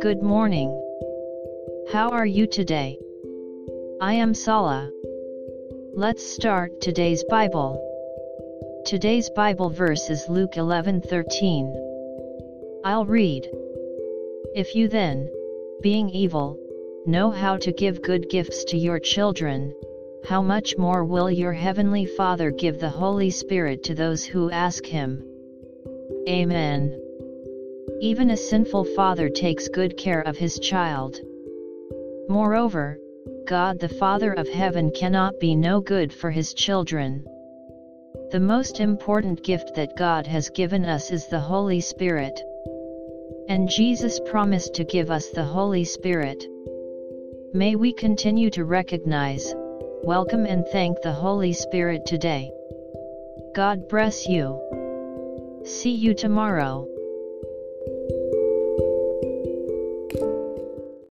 Good morning. How are you today? I am Sala. Let's start today's Bible. Today's Bible verse is Luke 11:13. I'll read. If you then, being evil, know how to give good gifts to your children, how much more will your heavenly Father give the Holy Spirit to those who ask him? Amen. Even a sinful father takes good care of his child. Moreover, God the Father of heaven cannot be no good for his children. The most important gift that God has given us is the Holy Spirit. And Jesus promised to give us the Holy Spirit. May we continue to recognize, welcome and thank the Holy Spirit today. God bless you. See you tomorrow.